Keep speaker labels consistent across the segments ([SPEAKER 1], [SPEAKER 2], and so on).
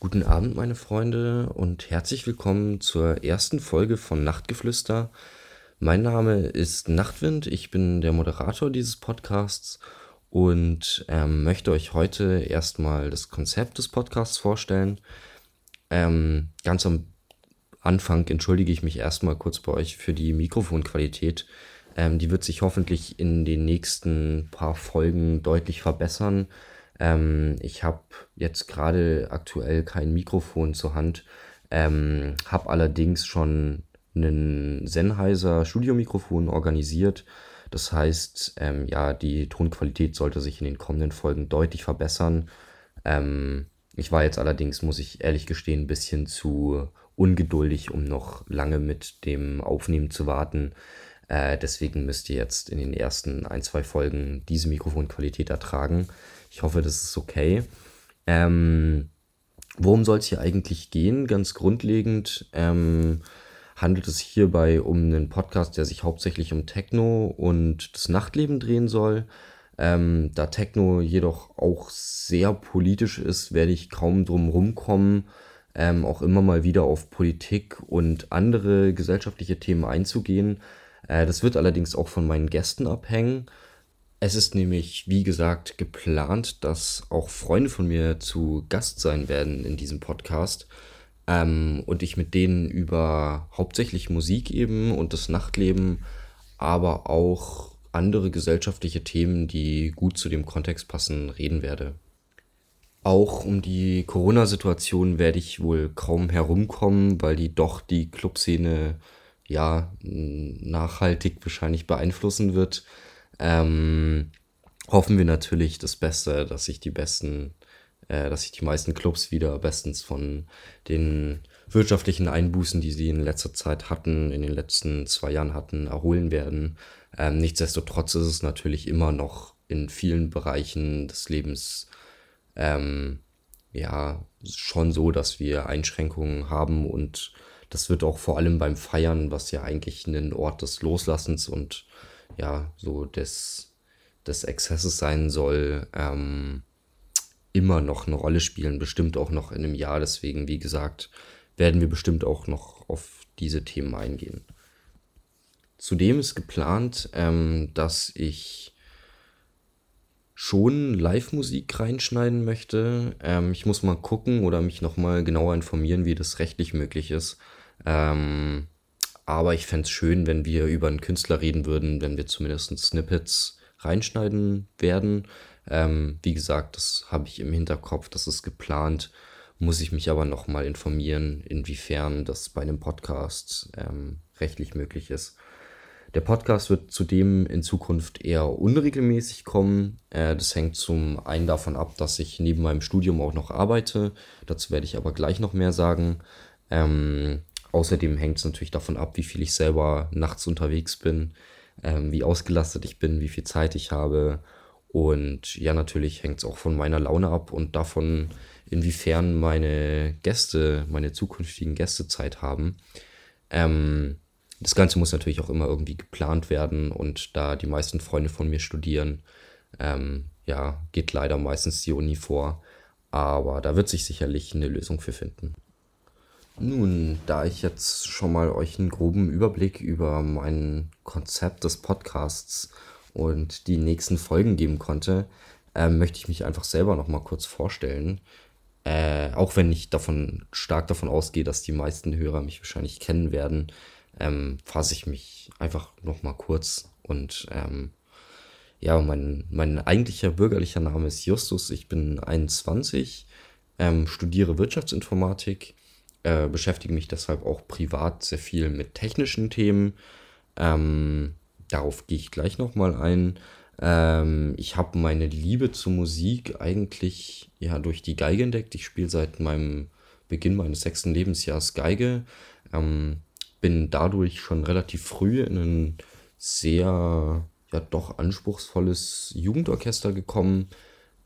[SPEAKER 1] Guten Abend, meine Freunde, und herzlich willkommen zur ersten Folge von Nachtgeflüster. Mein Name ist Nachtwind, ich bin der Moderator dieses Podcasts und ähm, möchte euch heute erstmal das Konzept des Podcasts vorstellen. Ähm, ganz am Anfang entschuldige ich mich erstmal kurz bei euch für die Mikrofonqualität. Ähm, die wird sich hoffentlich in den nächsten paar Folgen deutlich verbessern. Ähm, ich habe jetzt gerade aktuell kein Mikrofon zur Hand, ähm, habe allerdings schon ein Sennheiser Studiomikrofon organisiert. Das heißt, ähm, ja, die Tonqualität sollte sich in den kommenden Folgen deutlich verbessern. Ähm, ich war jetzt allerdings, muss ich ehrlich gestehen, ein bisschen zu ungeduldig, um noch lange mit dem Aufnehmen zu warten. Äh, deswegen müsst ihr jetzt in den ersten ein, zwei Folgen diese Mikrofonqualität ertragen. Ich hoffe, das ist okay. Ähm, worum soll es hier eigentlich gehen? Ganz grundlegend ähm, handelt es hierbei um einen Podcast, der sich hauptsächlich um Techno und das Nachtleben drehen soll. Ähm, da Techno jedoch auch sehr politisch ist, werde ich kaum drum rumkommen, ähm, auch immer mal wieder auf Politik und andere gesellschaftliche Themen einzugehen. Äh, das wird allerdings auch von meinen Gästen abhängen. Es ist nämlich, wie gesagt, geplant, dass auch Freunde von mir zu Gast sein werden in diesem Podcast. Ähm, und ich mit denen über hauptsächlich Musik eben und das Nachtleben, aber auch andere gesellschaftliche Themen, die gut zu dem Kontext passen, reden werde. Auch um die Corona-Situation werde ich wohl kaum herumkommen, weil die doch die Clubszene ja nachhaltig wahrscheinlich beeinflussen wird ähm, hoffen wir natürlich das Beste, dass sich die besten, äh, dass sich die meisten Clubs wieder bestens von den wirtschaftlichen Einbußen, die sie in letzter Zeit hatten, in den letzten zwei Jahren hatten, erholen werden. Ähm, nichtsdestotrotz ist es natürlich immer noch in vielen Bereichen des Lebens ähm, ja schon so, dass wir Einschränkungen haben und das wird auch vor allem beim Feiern, was ja eigentlich ein Ort des Loslassens und ja, so des, des Exzesses sein soll, ähm, immer noch eine Rolle spielen, bestimmt auch noch in einem Jahr. Deswegen, wie gesagt, werden wir bestimmt auch noch auf diese Themen eingehen. Zudem ist geplant, ähm, dass ich schon Live-Musik reinschneiden möchte. Ähm, ich muss mal gucken oder mich nochmal genauer informieren, wie das rechtlich möglich ist. Ähm, aber ich fände es schön, wenn wir über einen Künstler reden würden, wenn wir zumindest Snippets reinschneiden werden. Ähm, wie gesagt, das habe ich im Hinterkopf, das ist geplant. Muss ich mich aber nochmal informieren, inwiefern das bei einem Podcast ähm, rechtlich möglich ist. Der Podcast wird zudem in Zukunft eher unregelmäßig kommen. Äh, das hängt zum einen davon ab, dass ich neben meinem Studium auch noch arbeite. Dazu werde ich aber gleich noch mehr sagen. Ähm, Außerdem hängt es natürlich davon ab, wie viel ich selber nachts unterwegs bin, ähm, wie ausgelastet ich bin, wie viel Zeit ich habe. Und ja, natürlich hängt es auch von meiner Laune ab und davon, inwiefern meine Gäste, meine zukünftigen Gäste Zeit haben. Ähm, das Ganze muss natürlich auch immer irgendwie geplant werden und da die meisten Freunde von mir studieren, ähm, ja, geht leider meistens die Uni vor. Aber da wird sich sicherlich eine Lösung für finden. Nun, da ich jetzt schon mal euch einen groben Überblick über mein Konzept des Podcasts und die nächsten Folgen geben konnte, äh, möchte ich mich einfach selber noch mal kurz vorstellen. Äh, auch wenn ich davon stark davon ausgehe, dass die meisten Hörer mich wahrscheinlich kennen werden, ähm, fasse ich mich einfach noch mal kurz und ähm, ja, mein, mein eigentlicher bürgerlicher Name ist Justus. Ich bin 21, ähm, studiere Wirtschaftsinformatik äh, beschäftige mich deshalb auch privat sehr viel mit technischen Themen. Ähm, darauf gehe ich gleich nochmal ein. Ähm, ich habe meine Liebe zur Musik eigentlich ja durch die Geige entdeckt. Ich spiele seit meinem Beginn meines sechsten Lebensjahres Geige. Ähm, bin dadurch schon relativ früh in ein sehr, ja doch anspruchsvolles Jugendorchester gekommen,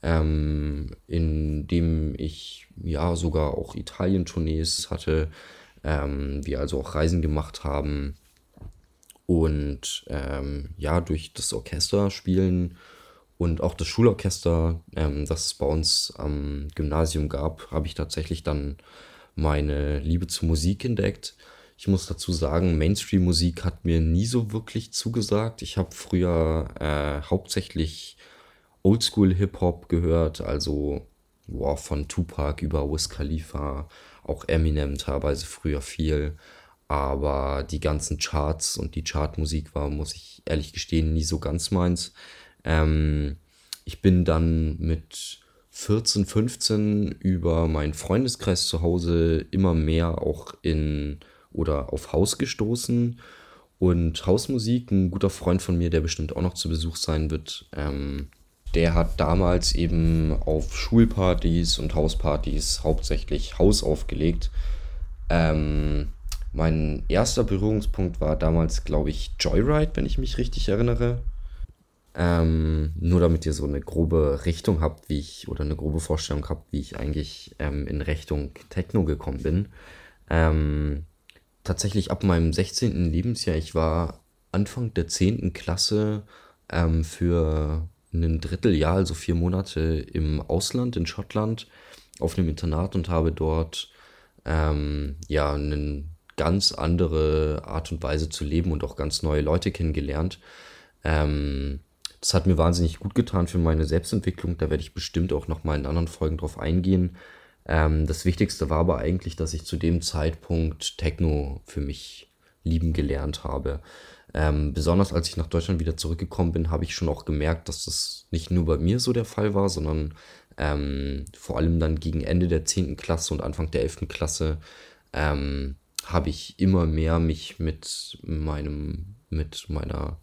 [SPEAKER 1] ähm, in dem ich ja sogar auch Italien-Tournees hatte, ähm, wir also auch Reisen gemacht haben und ähm, ja durch das Orchester spielen Und auch das Schulorchester, ähm, das es bei uns am Gymnasium gab, habe ich tatsächlich dann meine Liebe zur Musik entdeckt. Ich muss dazu sagen, Mainstream-Musik hat mir nie so wirklich zugesagt. Ich habe früher äh, hauptsächlich Oldschool-Hip-Hop gehört, also boah, von Tupac über Wiz Khalifa, auch Eminem teilweise früher viel. Aber die ganzen Charts und die Chartmusik war, muss ich ehrlich gestehen, nie so ganz meins. Ähm, ich bin dann mit 14, 15 über meinen Freundeskreis zu Hause immer mehr auch in oder auf Haus gestoßen. Und Hausmusik, ein guter Freund von mir, der bestimmt auch noch zu Besuch sein wird, ähm, der hat damals eben auf Schulpartys und Hauspartys hauptsächlich Haus aufgelegt. Ähm, mein erster Berührungspunkt war damals, glaube ich, Joyride, wenn ich mich richtig erinnere. Ähm, nur damit ihr so eine grobe Richtung habt, wie ich, oder eine grobe Vorstellung habt, wie ich eigentlich ähm, in Richtung Techno gekommen bin. Ähm, tatsächlich ab meinem 16. Lebensjahr, ich war Anfang der 10. Klasse ähm, für ein Dritteljahr, also vier Monate im Ausland, in Schottland, auf einem Internat und habe dort ähm, ja eine ganz andere Art und Weise zu leben und auch ganz neue Leute kennengelernt. Ähm, das hat mir wahnsinnig gut getan für meine Selbstentwicklung. Da werde ich bestimmt auch noch mal in anderen Folgen drauf eingehen. Ähm, das Wichtigste war aber eigentlich, dass ich zu dem Zeitpunkt Techno für mich lieben gelernt habe. Ähm, besonders als ich nach Deutschland wieder zurückgekommen bin, habe ich schon auch gemerkt, dass das nicht nur bei mir so der Fall war, sondern ähm, vor allem dann gegen Ende der 10. Klasse und Anfang der 11. Klasse ähm, habe ich immer mehr mich mit meinem, mit meiner,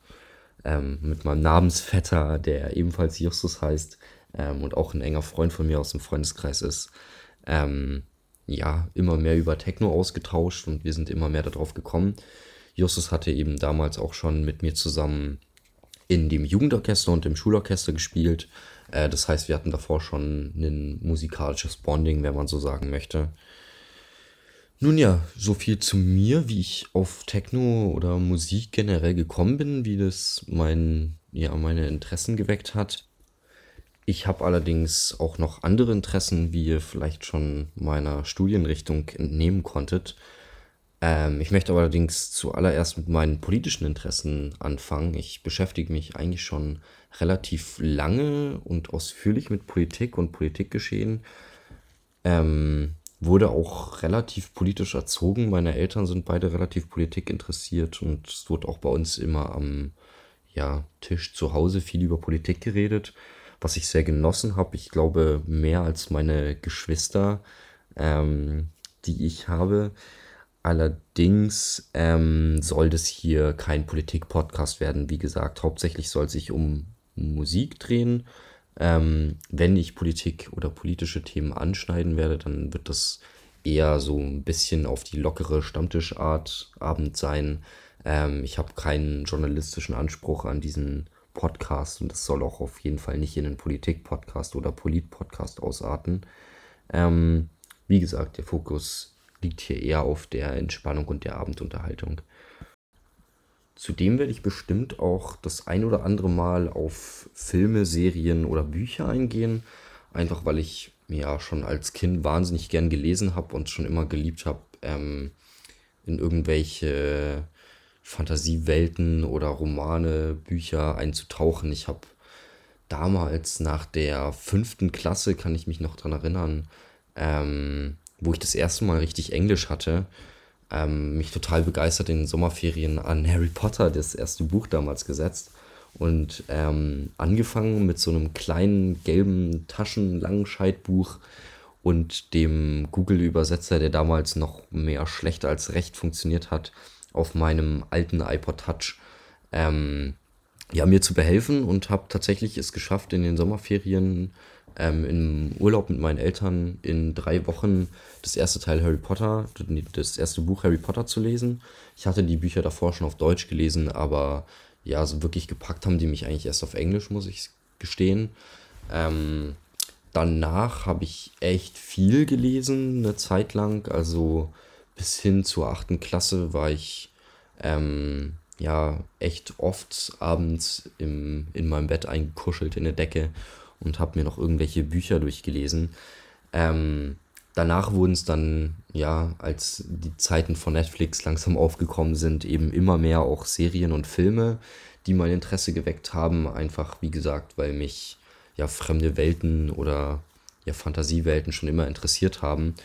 [SPEAKER 1] ähm, mit meinem Namensvetter, der ebenfalls Justus heißt ähm, und auch ein enger Freund von mir aus dem Freundeskreis ist, ähm, ja, immer mehr über Techno ausgetauscht und wir sind immer mehr darauf gekommen. Justus hatte eben damals auch schon mit mir zusammen in dem Jugendorchester und dem Schulorchester gespielt. Äh, das heißt, wir hatten davor schon ein musikalisches Bonding, wenn man so sagen möchte. Nun ja, so viel zu mir, wie ich auf Techno oder Musik generell gekommen bin, wie das mein, ja, meine Interessen geweckt hat. Ich habe allerdings auch noch andere Interessen, wie ihr vielleicht schon meiner Studienrichtung entnehmen konntet. Ähm, ich möchte allerdings zuallererst mit meinen politischen Interessen anfangen. Ich beschäftige mich eigentlich schon relativ lange und ausführlich mit Politik und Politikgeschehen. Ähm, wurde auch relativ politisch erzogen. Meine Eltern sind beide relativ Politik interessiert und es wurde auch bei uns immer am ja, Tisch zu Hause viel über Politik geredet, was ich sehr genossen habe. Ich glaube, mehr als meine Geschwister, ähm, die ich habe. Allerdings ähm, soll das hier kein Politik-Podcast werden. Wie gesagt, hauptsächlich soll es sich um Musik drehen. Ähm, wenn ich Politik oder politische Themen anschneiden werde, dann wird das eher so ein bisschen auf die lockere Stammtischart Abend sein. Ähm, ich habe keinen journalistischen Anspruch an diesen Podcast und das soll auch auf jeden Fall nicht in einen Politik-Podcast oder Polit-Podcast ausarten. Ähm, wie gesagt, der Fokus liegt hier eher auf der Entspannung und der Abendunterhaltung. Zudem werde ich bestimmt auch das ein oder andere Mal auf Filme, Serien oder Bücher eingehen. Einfach weil ich ja schon als Kind wahnsinnig gern gelesen habe und schon immer geliebt habe, ähm, in irgendwelche Fantasiewelten oder Romane, Bücher einzutauchen. Ich habe damals nach der fünften Klasse, kann ich mich noch dran erinnern, ähm, wo ich das erste Mal richtig Englisch hatte, ähm, mich total begeistert in den Sommerferien an Harry Potter, das erste Buch damals gesetzt. Und ähm, angefangen mit so einem kleinen gelben Taschenlangscheidbuch und dem Google-Übersetzer, der damals noch mehr schlecht als recht funktioniert hat, auf meinem alten iPod Touch, ähm, ja, mir zu behelfen und habe tatsächlich es geschafft, in den Sommerferien ähm, im Urlaub mit meinen Eltern in drei Wochen das erste Teil Harry Potter, das erste Buch Harry Potter zu lesen. Ich hatte die Bücher davor schon auf Deutsch gelesen, aber ja, so wirklich gepackt haben die mich eigentlich erst auf Englisch, muss ich gestehen. Ähm, danach habe ich echt viel gelesen, eine Zeit lang. Also bis hin zur achten Klasse war ich ähm, ja echt oft abends im, in meinem Bett eingekuschelt in der Decke und habe mir noch irgendwelche Bücher durchgelesen. Ähm, danach wurden es dann, ja, als die Zeiten von Netflix langsam aufgekommen sind, eben immer mehr auch Serien und Filme, die mein Interesse geweckt haben. Einfach, wie gesagt, weil mich ja fremde Welten oder ja Fantasiewelten schon immer interessiert haben.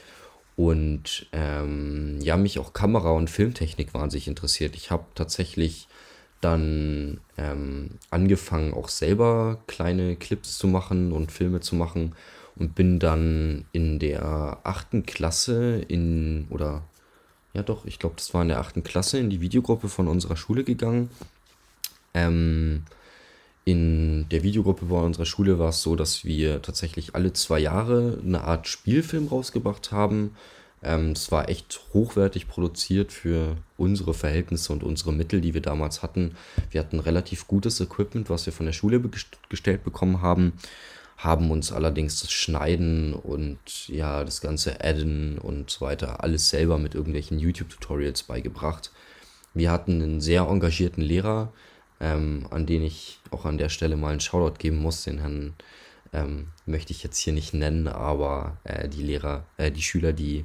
[SPEAKER 1] Und ähm, ja, mich auch Kamera- und Filmtechnik wahnsinnig interessiert. Ich habe tatsächlich dann ähm, angefangen, auch selber kleine Clips zu machen und Filme zu machen und bin dann in der achten Klasse in, oder ja doch, ich glaube, das war in der achten Klasse in die Videogruppe von unserer Schule gegangen. Ähm, in der Videogruppe bei unserer Schule war es so, dass wir tatsächlich alle zwei Jahre eine Art Spielfilm rausgebracht haben. Ähm, es war echt hochwertig produziert für unsere Verhältnisse und unsere Mittel, die wir damals hatten. Wir hatten relativ gutes Equipment, was wir von der Schule gestellt bekommen haben, haben uns allerdings das Schneiden und ja, das ganze Adden und so weiter alles selber mit irgendwelchen YouTube-Tutorials beigebracht. Wir hatten einen sehr engagierten Lehrer, ähm, an den ich auch an der Stelle mal einen Shoutout geben muss. Den Herrn ähm, möchte ich jetzt hier nicht nennen, aber äh, die Lehrer, äh, die Schüler, die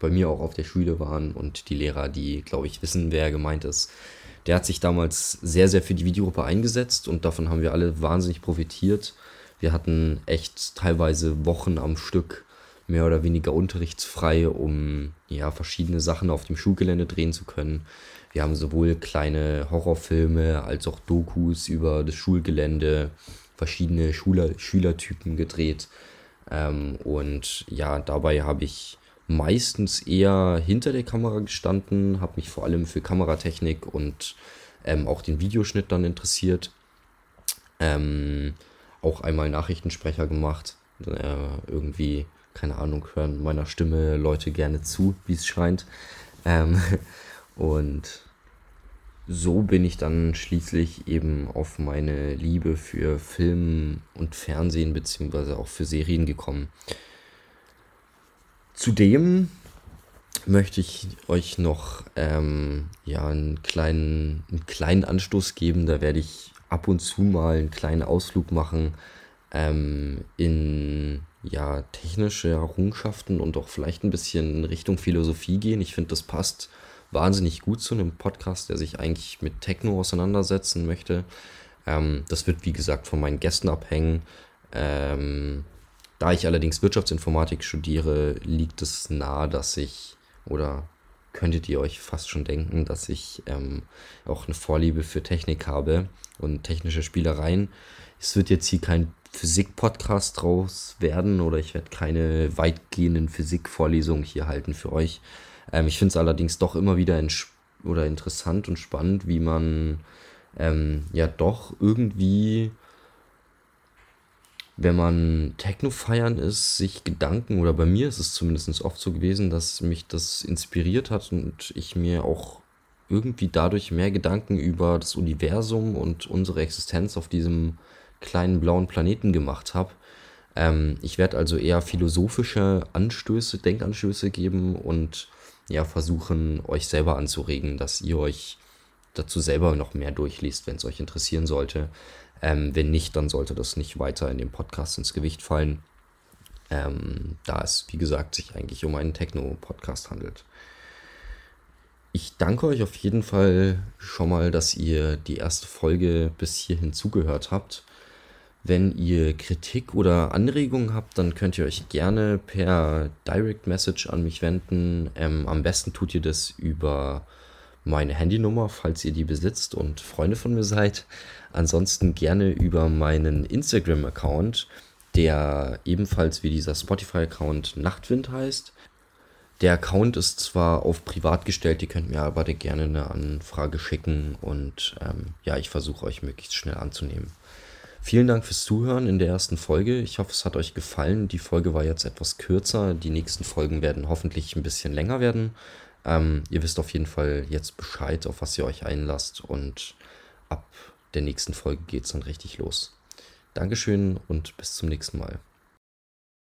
[SPEAKER 1] bei mir auch auf der Schule waren und die Lehrer, die, glaube ich, wissen, wer gemeint ist. Der hat sich damals sehr, sehr für die Videogruppe eingesetzt und davon haben wir alle wahnsinnig profitiert. Wir hatten echt teilweise Wochen am Stück mehr oder weniger unterrichtsfrei, um ja verschiedene Sachen auf dem Schulgelände drehen zu können. Wir haben sowohl kleine Horrorfilme als auch Dokus über das Schulgelände, verschiedene Schüler, Schülertypen gedreht. Ähm, und ja, dabei habe ich meistens eher hinter der Kamera gestanden, habe mich vor allem für Kameratechnik und ähm, auch den Videoschnitt dann interessiert. Ähm, auch einmal Nachrichtensprecher gemacht. Äh, irgendwie, keine Ahnung, hören meiner Stimme Leute gerne zu, wie es scheint. Ähm, und so bin ich dann schließlich eben auf meine Liebe für Film und Fernsehen beziehungsweise auch für Serien gekommen. Zudem möchte ich euch noch ähm, ja, einen, kleinen, einen kleinen Anstoß geben. Da werde ich ab und zu mal einen kleinen Ausflug machen ähm, in ja, technische Errungenschaften und auch vielleicht ein bisschen in Richtung Philosophie gehen. Ich finde, das passt wahnsinnig gut zu einem Podcast, der sich eigentlich mit Techno auseinandersetzen möchte. Ähm, das wird, wie gesagt, von meinen Gästen abhängen. Ähm, da ich allerdings Wirtschaftsinformatik studiere, liegt es nahe, dass ich, oder könntet ihr euch fast schon denken, dass ich ähm, auch eine Vorliebe für Technik habe und technische Spielereien. Es wird jetzt hier kein Physik-Podcast draus werden oder ich werde keine weitgehenden Physik-Vorlesungen hier halten für euch. Ähm, ich finde es allerdings doch immer wieder oder interessant und spannend, wie man ähm, ja doch irgendwie, wenn man Techno feiern ist, sich Gedanken, oder bei mir ist es zumindest oft so gewesen, dass mich das inspiriert hat und ich mir auch irgendwie dadurch mehr Gedanken über das Universum und unsere Existenz auf diesem kleinen blauen Planeten gemacht habe. Ähm, ich werde also eher philosophische Anstöße, Denkanstöße geben und ja, versuchen, euch selber anzuregen, dass ihr euch dazu selber noch mehr durchliest, wenn es euch interessieren sollte. Ähm, wenn nicht, dann sollte das nicht weiter in dem Podcast ins Gewicht fallen. Ähm, da es, wie gesagt, sich eigentlich um einen Techno-Podcast handelt. Ich danke euch auf jeden Fall schon mal, dass ihr die erste Folge bis hierhin zugehört habt. Wenn ihr Kritik oder Anregungen habt, dann könnt ihr euch gerne per Direct Message an mich wenden. Ähm, am besten tut ihr das über meine Handynummer, falls ihr die besitzt und Freunde von mir seid. Ansonsten gerne über meinen Instagram-Account, der ebenfalls wie dieser Spotify-Account Nachtwind heißt. Der Account ist zwar auf privat gestellt, ihr könnt mir aber gerne eine Anfrage schicken und ähm, ja, ich versuche euch möglichst schnell anzunehmen. Vielen Dank fürs Zuhören in der ersten Folge. Ich hoffe, es hat euch gefallen. Die Folge war jetzt etwas kürzer. Die nächsten Folgen werden hoffentlich ein bisschen länger werden. Ähm, ihr wisst auf jeden Fall jetzt Bescheid, auf was ihr euch einlasst. Und ab der nächsten Folge geht es dann richtig los. Dankeschön und bis zum nächsten Mal.